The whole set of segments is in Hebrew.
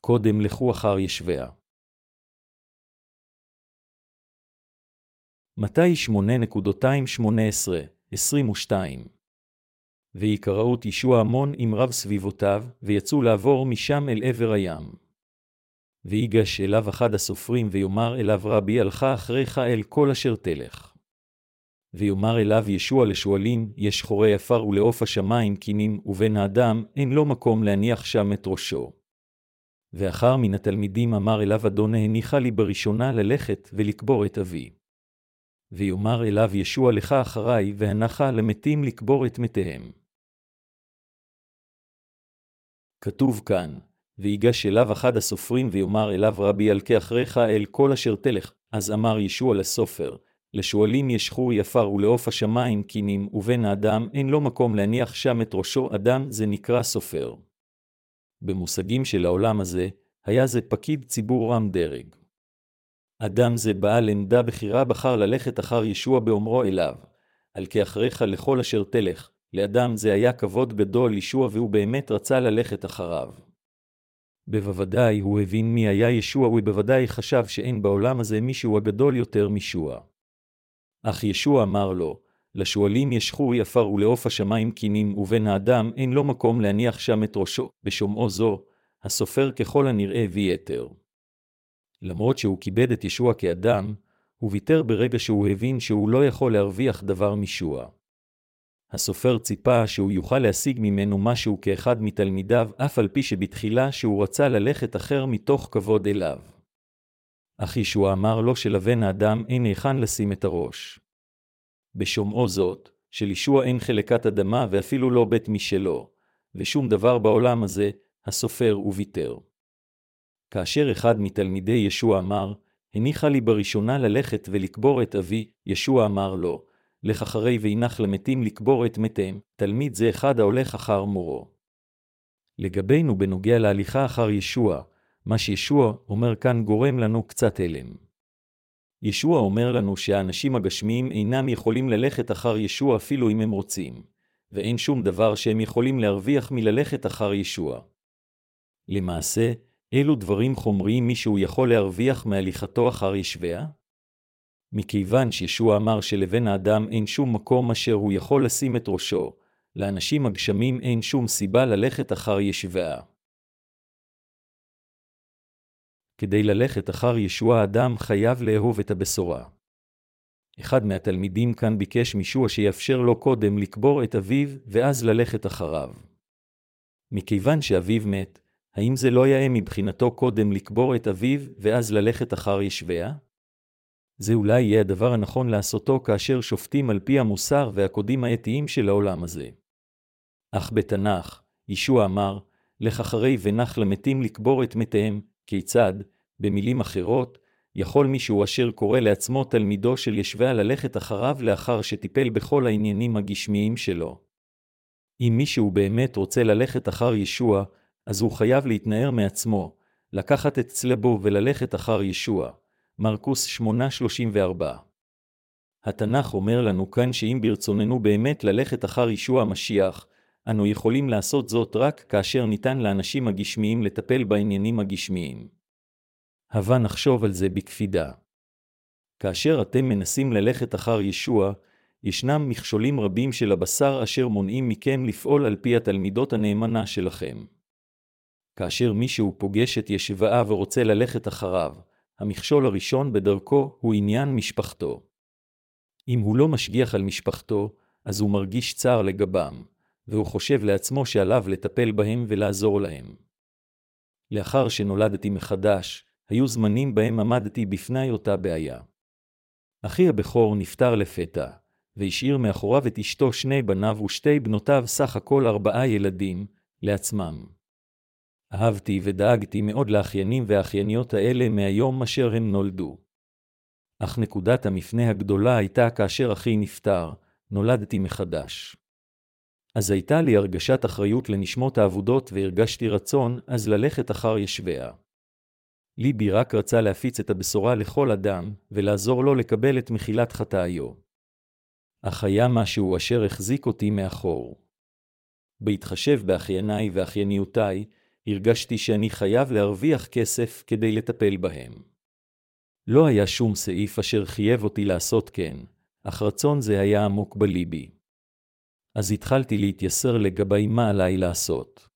קודם לכו אחר ישביה. מתי 8.218-22 ויקראו ישוע המון עם רב סביבותיו, ויצאו לעבור משם אל עבר הים. ויגש אליו אחד הסופרים, ויאמר אליו רבי, הלכה אחריך אל כל אשר תלך. ויאמר אליו ישוע לשועלים, יש חורי עפר ולעוף השמיים קינים, ובן האדם אין לו מקום להניח שם את ראשו. ואחר מן התלמידים אמר אליו אדון הניחה לי בראשונה ללכת ולקבור את אבי. ויאמר אליו ישוע לך אחריי, והנחה למתים לקבור את מתיהם. כתוב כאן, ויגש אליו אחד הסופרים ויאמר אליו רבי ילקה אחריך אל כל אשר תלך, אז אמר ישוע לסופר, לשועלים יש חור יפר ולעוף השמיים קינים, ובן האדם אין לו מקום להניח שם את ראשו, אדם זה נקרא סופר. במושגים של העולם הזה, היה זה פקיד ציבור רם דרג. אדם זה בעל עמדה בכירה בחר ללכת אחר ישוע באומרו אליו, על כי אחריך לכל אשר תלך, לאדם זה היה כבוד גדול ישוע והוא באמת רצה ללכת אחריו. בוודאי הוא הבין מי היה ישוע ובוודאי חשב שאין בעולם הזה מישהו הגדול יותר מישוע. אך ישוע אמר לו, לשועלים יש חור יפר ולעוף השמיים קינים, ובן האדם אין לו מקום להניח שם את ראשו. בשומעו זו, הסופר ככל הנראה הביא יתר. למרות שהוא כיבד את ישוע כאדם, הוא ויתר ברגע שהוא הבין שהוא לא יכול להרוויח דבר מישוע. הסופר ציפה שהוא יוכל להשיג ממנו משהו כאחד מתלמידיו, אף על פי שבתחילה שהוא רצה ללכת אחר מתוך כבוד אליו. אך ישוע אמר לו שלבן האדם אין היכן לשים את הראש. בשומעו זאת, שלישוע אין חלקת אדמה ואפילו לא בית משלו, ושום דבר בעולם הזה, הסופר וויתר. כאשר אחד מתלמידי ישוע אמר, הניחה לי בראשונה ללכת ולקבור את אבי, ישוע אמר לו, לך אחרי והנח למתים לקבור את מתיהם, תלמיד זה אחד ההולך אחר מורו. לגבינו בנוגע להליכה אחר ישוע, מה שישוע אומר כאן גורם לנו קצת הלם. ישוע אומר לנו שהאנשים הגשמיים אינם יכולים ללכת אחר ישוע אפילו אם הם רוצים, ואין שום דבר שהם יכולים להרוויח מללכת אחר ישוע. למעשה, אילו דברים חומריים מישהו יכול להרוויח מהליכתו אחר ישביה? מכיוון שישוע אמר שלבן האדם אין שום מקום אשר הוא יכול לשים את ראשו, לאנשים הגשמים אין שום סיבה ללכת אחר ישביה. כדי ללכת אחר ישוע האדם חייב לאהוב את הבשורה. אחד מהתלמידים כאן ביקש מישוע שיאפשר לו קודם לקבור את אביו, ואז ללכת אחריו. מכיוון שאביו מת, האם זה לא יאה מבחינתו קודם לקבור את אביו, ואז ללכת אחר ישביה? זה אולי יהיה הדבר הנכון לעשותו כאשר שופטים על פי המוסר והקודים האתיים של העולם הזה. אך בתנ"ך, ישוע אמר, לך אחרי ונח למתים לקבור את מתיהם, כיצד, במילים אחרות, יכול מישהו אשר קורא לעצמו תלמידו של ישביה ללכת אחריו לאחר שטיפל בכל העניינים הגשמיים שלו. אם מישהו באמת רוצה ללכת אחר ישוע, אז הוא חייב להתנער מעצמו, לקחת את צלבו וללכת אחר ישוע. מרקוס 8:34 התנ"ך אומר לנו כאן שאם ברצוננו באמת ללכת אחר ישוע המשיח, אנו יכולים לעשות זאת רק כאשר ניתן לאנשים הגשמיים לטפל בעניינים הגשמיים. הבה נחשוב על זה בקפידה. כאשר אתם מנסים ללכת אחר ישוע, ישנם מכשולים רבים של הבשר אשר מונעים מכם לפעול על פי התלמידות הנאמנה שלכם. כאשר מישהו פוגש את ישבעה ורוצה ללכת אחריו, המכשול הראשון בדרכו הוא עניין משפחתו. אם הוא לא משגיח על משפחתו, אז הוא מרגיש צער לגבם, והוא חושב לעצמו שעליו לטפל בהם ולעזור להם. לאחר שנולדתי מחדש, היו זמנים בהם עמדתי בפני אותה בעיה. אחי הבכור נפטר לפתע, והשאיר מאחוריו את אשתו שני בניו ושתי בנותיו סך הכל ארבעה ילדים, לעצמם. אהבתי ודאגתי מאוד לאחיינים והאחייניות האלה מהיום אשר הם נולדו. אך נקודת המפנה הגדולה הייתה כאשר אחי נפטר, נולדתי מחדש. אז הייתה לי הרגשת אחריות לנשמות האבודות והרגשתי רצון אז ללכת אחר ישביה. ליבי רק רצה להפיץ את הבשורה לכל אדם, ולעזור לו לקבל את מחילת חטאיו. אך היה משהו אשר החזיק אותי מאחור. בהתחשב באחייניי ואחייניותיי, הרגשתי שאני חייב להרוויח כסף כדי לטפל בהם. לא היה שום סעיף אשר חייב אותי לעשות כן, אך רצון זה היה עמוק בליבי. אז התחלתי להתייסר לגבי מה עליי לעשות.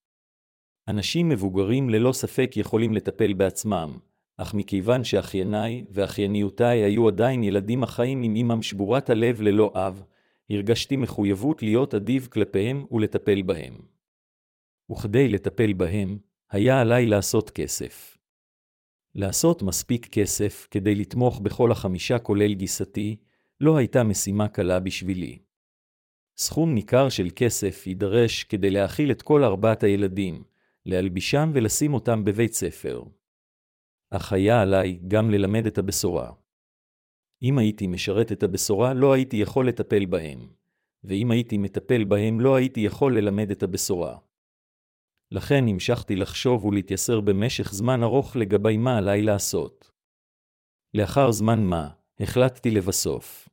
אנשים מבוגרים ללא ספק יכולים לטפל בעצמם, אך מכיוון שאחייניי ואחייניותיי היו עדיין ילדים החיים עם אמם שבורת הלב ללא אב, הרגשתי מחויבות להיות אדיב כלפיהם ולטפל בהם. וכדי לטפל בהם, היה עליי לעשות כסף. לעשות מספיק כסף כדי לתמוך בכל החמישה כולל גיסתי, לא הייתה משימה קלה בשבילי. סכום ניכר של כסף יידרש כדי להאכיל את כל ארבעת הילדים, להלבישם ולשים אותם בבית ספר. אך היה עליי גם ללמד את הבשורה. אם הייתי משרת את הבשורה, לא הייתי יכול לטפל בהם, ואם הייתי מטפל בהם, לא הייתי יכול ללמד את הבשורה. לכן המשכתי לחשוב ולהתייסר במשך זמן ארוך לגבי מה עליי לעשות. לאחר זמן מה, החלטתי לבסוף.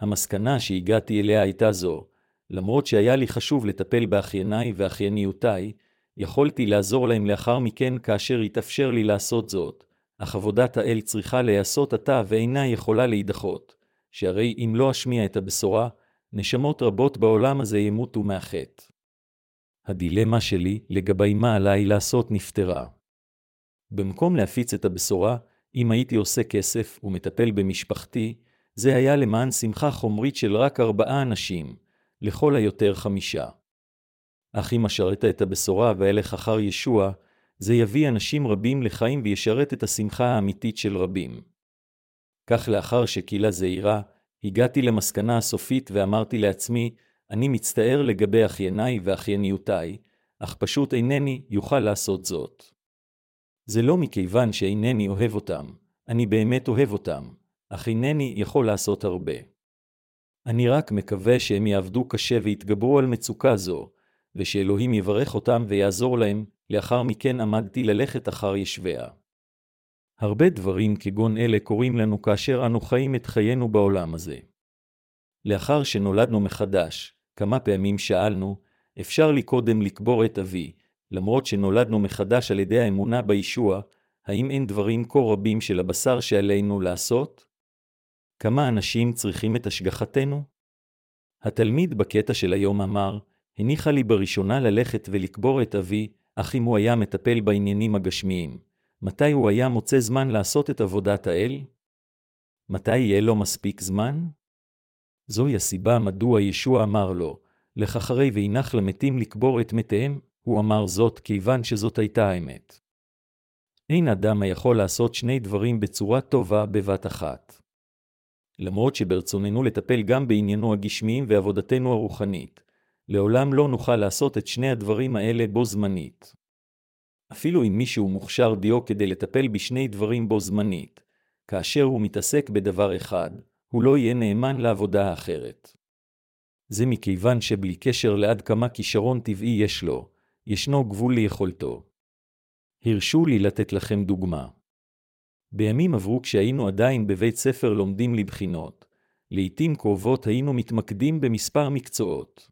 המסקנה שהגעתי אליה הייתה זו, למרות שהיה לי חשוב לטפל באחייניי ואחייניותיי, יכולתי לעזור להם לאחר מכן כאשר התאפשר לי לעשות זאת, אך עבודת האל צריכה להיעשות עתה ואינה יכולה להידחות, שהרי אם לא אשמיע את הבשורה, נשמות רבות בעולם הזה ימותו מהחטא. הדילמה שלי לגבי מה עליי לעשות נפתרה. במקום להפיץ את הבשורה, אם הייתי עושה כסף ומטפל במשפחתי, זה היה למען שמחה חומרית של רק ארבעה אנשים, לכל היותר חמישה. אך אם אשרת את הבשורה ואלך אחר ישוע, זה יביא אנשים רבים לחיים וישרת את השמחה האמיתית של רבים. כך לאחר שקהילה זהירה, הגעתי למסקנה הסופית ואמרתי לעצמי, אני מצטער לגבי אחייניי ואחייניותיי, אך פשוט אינני יוכל לעשות זאת. זה לא מכיוון שאינני אוהב אותם, אני באמת אוהב אותם, אך אינני יכול לעשות הרבה. אני רק מקווה שהם יעבדו קשה ויתגברו על מצוקה זו, ושאלוהים יברך אותם ויעזור להם, לאחר מכן עמדתי ללכת אחר ישביה. הרבה דברים כגון אלה קורים לנו כאשר אנו חיים את חיינו בעולם הזה. לאחר שנולדנו מחדש, כמה פעמים שאלנו, אפשר לי קודם לקבור את אבי, למרות שנולדנו מחדש על ידי האמונה בישוע, האם אין דברים כה רבים של הבשר שעלינו לעשות? כמה אנשים צריכים את השגחתנו? התלמיד בקטע של היום אמר, הניחה לי בראשונה ללכת ולקבור את אבי, אך אם הוא היה מטפל בעניינים הגשמיים, מתי הוא היה מוצא זמן לעשות את עבודת האל? מתי יהיה לו מספיק זמן? זוהי הסיבה מדוע ישוע אמר לו, לך אחרי והנח למתים לקבור את מתיהם, הוא אמר זאת כיוון שזאת הייתה האמת. אין אדם היכול לעשות שני דברים בצורה טובה בבת אחת. למרות שברצוננו לטפל גם בעניינו הגשמיים ועבודתנו הרוחנית, לעולם לא נוכל לעשות את שני הדברים האלה בו זמנית. אפילו אם מישהו מוכשר דיו כדי לטפל בשני דברים בו זמנית, כאשר הוא מתעסק בדבר אחד, הוא לא יהיה נאמן לעבודה האחרת. זה מכיוון שבלי קשר לעד כמה כישרון טבעי יש לו, ישנו גבול ליכולתו. הרשו לי לתת לכם דוגמה. בימים עברו כשהיינו עדיין בבית ספר לומדים לבחינות, לעתים קרובות היינו מתמקדים במספר מקצועות.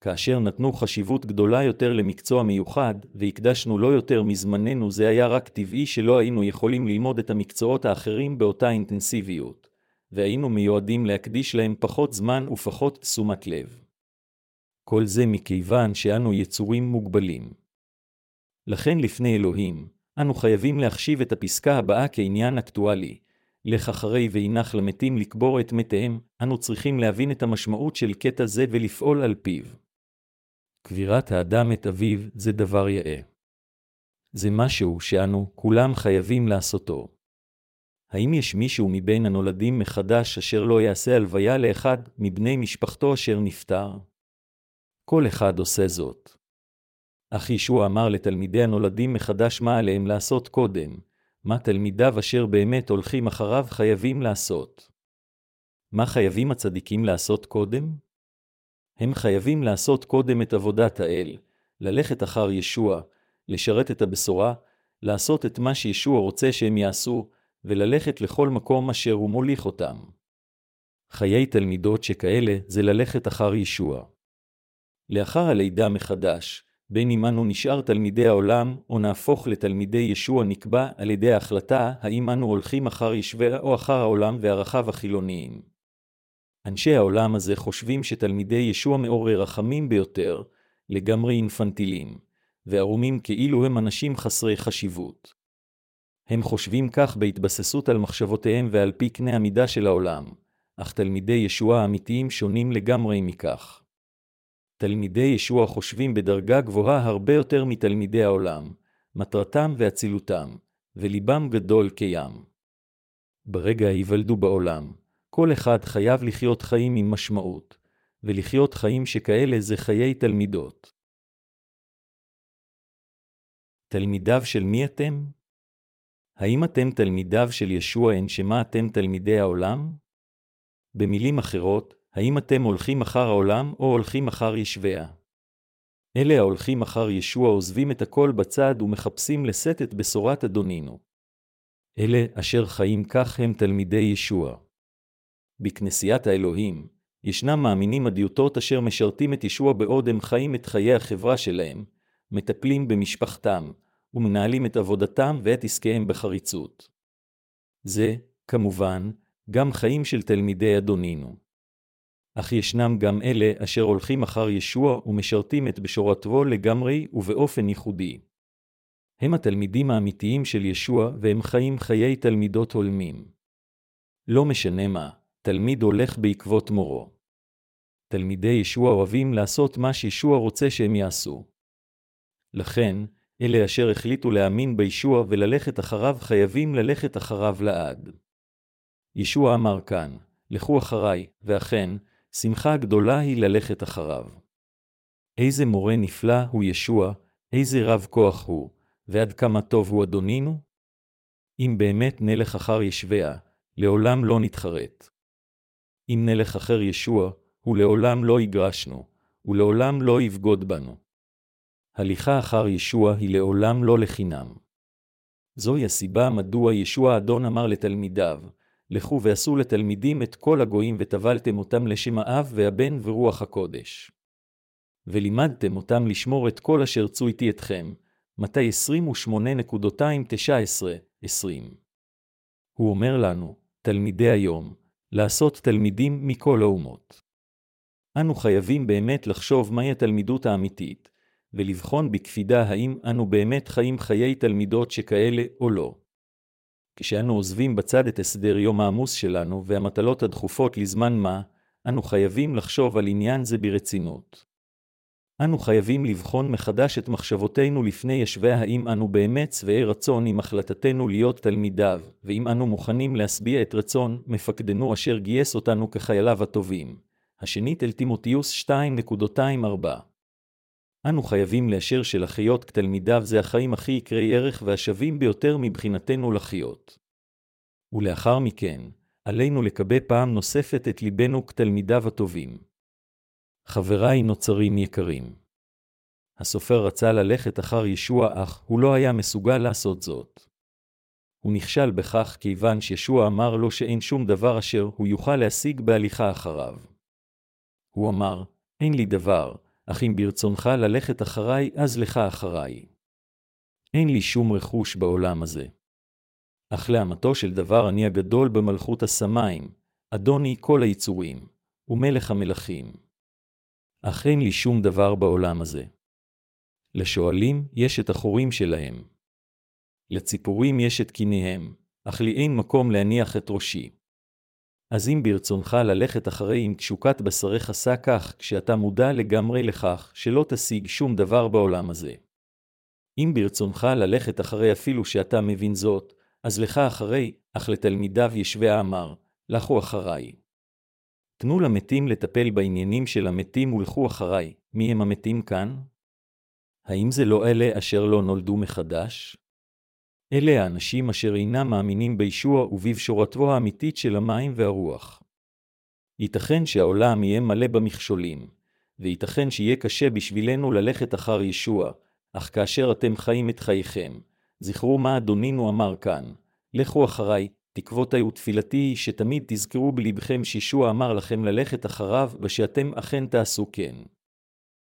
כאשר נתנו חשיבות גדולה יותר למקצוע מיוחד, והקדשנו לא יותר מזמננו, זה היה רק טבעי שלא היינו יכולים ללמוד את המקצועות האחרים באותה אינטנסיביות, והיינו מיועדים להקדיש להם פחות זמן ופחות תשומת לב. כל זה מכיוון שאנו יצורים מוגבלים. לכן לפני אלוהים, אנו חייבים להחשיב את הפסקה הבאה כעניין אקטואלי. לך אחרי והנח למתים לקבור את מתיהם, אנו צריכים להבין את המשמעות של קטע זה ולפעול על פיו. קבירת האדם את אביו זה דבר יאה. זה משהו שאנו כולם חייבים לעשותו. האם יש מישהו מבין הנולדים מחדש אשר לא יעשה הלוויה לאחד מבני משפחתו אשר נפטר? כל אחד עושה זאת. אך ישוע אמר לתלמידי הנולדים מחדש מה עליהם לעשות קודם, מה תלמידיו אשר באמת הולכים אחריו חייבים לעשות. מה חייבים הצדיקים לעשות קודם? הם חייבים לעשות קודם את עבודת האל, ללכת אחר ישוע, לשרת את הבשורה, לעשות את מה שישוע רוצה שהם יעשו, וללכת לכל מקום אשר הוא מוליך אותם. חיי תלמידות שכאלה זה ללכת אחר ישוע. לאחר הלידה מחדש, בין אם אנו נשאר תלמידי העולם, או נהפוך לתלמידי ישוע נקבע על ידי ההחלטה האם אנו הולכים אחר ישווה או אחר העולם וערכיו החילוניים. אנשי העולם הזה חושבים שתלמידי ישוע מעורר רחמים ביותר, לגמרי אינפנטילים, וערומים כאילו הם אנשים חסרי חשיבות. הם חושבים כך בהתבססות על מחשבותיהם ועל פי קנה המידה של העולם, אך תלמידי ישוע האמיתיים שונים לגמרי מכך. תלמידי ישוע חושבים בדרגה גבוהה הרבה יותר מתלמידי העולם, מטרתם ואצילותם, וליבם גדול כים. ברגע היוולדו בעולם, כל אחד חייב לחיות חיים עם משמעות, ולחיות חיים שכאלה זה חיי תלמידות. תלמידיו של מי אתם? האם אתם תלמידיו של ישוע הן שמה אתם תלמידי העולם? במילים אחרות, האם אתם הולכים אחר העולם או הולכים אחר ישביה? אלה ההולכים אחר ישוע עוזבים את הכל בצד ומחפשים לשאת את בשורת אדונינו. אלה אשר חיים כך הם תלמידי ישוע. בכנסיית האלוהים, ישנם מאמינים הדיוטות אשר משרתים את ישוע בעוד הם חיים את חיי החברה שלהם, מטפלים במשפחתם, ומנהלים את עבודתם ואת עסקיהם בחריצות. זה, כמובן, גם חיים של תלמידי אדונינו. אך ישנם גם אלה אשר הולכים אחר ישוע ומשרתים את בשורתו לגמרי ובאופן ייחודי. הם התלמידים האמיתיים של ישוע והם חיים חיי תלמידות הולמים. לא משנה מה, תלמיד הולך בעקבות מורו. תלמידי ישוע אוהבים לעשות מה שישוע רוצה שהם יעשו. לכן, אלה אשר החליטו להאמין בישוע וללכת אחריו חייבים ללכת אחריו לעד. ישוע אמר כאן, לכו אחריי, ואכן, שמחה גדולה היא ללכת אחריו. איזה מורה נפלא הוא ישוע, איזה רב כוח הוא, ועד כמה טוב הוא אדונינו? אם באמת נלך אחר ישביה, לעולם לא נתחרט. אם נלך אחר ישוע, הוא לעולם לא יגרשנו, ולעולם לא יבגוד בנו. הליכה אחר ישוע היא לעולם לא לחינם. זוהי הסיבה מדוע ישוע האדון אמר לתלמידיו, לכו ועשו לתלמידים את כל הגויים וטבלתם אותם לשם האב והבן ורוח הקודש. ולימדתם אותם לשמור את כל אשר צו איתי אתכם, מתי 28.219-20. הוא אומר לנו, תלמידי היום, לעשות תלמידים מכל האומות. אנו חייבים באמת לחשוב מהי התלמידות האמיתית, ולבחון בקפידה האם אנו באמת חיים חיי תלמידות שכאלה או לא. כשאנו עוזבים בצד את הסדר יום העמוס שלנו והמטלות הדחופות לזמן מה, אנו חייבים לחשוב על עניין זה ברצינות. אנו חייבים לבחון מחדש את מחשבותינו לפני ישבי האם אנו באמת שבעי רצון עם החלטתנו להיות תלמידיו, ואם אנו מוכנים להשביע את רצון מפקדנו אשר גייס אותנו כחייליו הטובים. השנית אל תימותיוס 2.24 אנו חייבים לאשר שלחיות כתלמידיו זה החיים הכי יקרי ערך והשווים ביותר מבחינתנו לחיות. ולאחר מכן, עלינו לקבל פעם נוספת את ליבנו כתלמידיו הטובים. חבריי נוצרים יקרים. הסופר רצה ללכת אחר ישוע, אך הוא לא היה מסוגל לעשות זאת. הוא נכשל בכך כיוון שישוע אמר לו שאין שום דבר אשר הוא יוכל להשיג בהליכה אחריו. הוא אמר, אין לי דבר, אך אם ברצונך ללכת אחריי, אז לך אחריי. אין לי שום רכוש בעולם הזה. אך לאמתו של דבר אני הגדול במלכות השמיים, אדוני כל היצורים, ומלך המלכים. אך אין לי שום דבר בעולם הזה. לשואלים יש את החורים שלהם. לציפורים יש את קיניהם, אך לי אין מקום להניח את ראשי. אז אם ברצונך ללכת אחרי עם תשוקת בשרך עשה כך, כשאתה מודע לגמרי לכך שלא תשיג שום דבר בעולם הזה. אם ברצונך ללכת אחרי אפילו שאתה מבין זאת, אז לך אחרי, אך לתלמידיו ישווה אמר, לכו אחריי. תנו למתים לטפל בעניינים של המתים ולכו אחריי, מי הם המתים כאן? האם זה לא אלה אשר לא נולדו מחדש? אלה האנשים אשר אינם מאמינים בישוע ובבשורתו האמיתית של המים והרוח. ייתכן שהעולם יהיה מלא במכשולים, וייתכן שיהיה קשה בשבילנו ללכת אחר ישוע, אך כאשר אתם חיים את חייכם, זכרו מה אדונינו אמר כאן, לכו אחריי, תקוותי ותפילתי היא שתמיד תזכרו בלבכם שישוע אמר לכם ללכת אחריו, ושאתם אכן תעשו כן.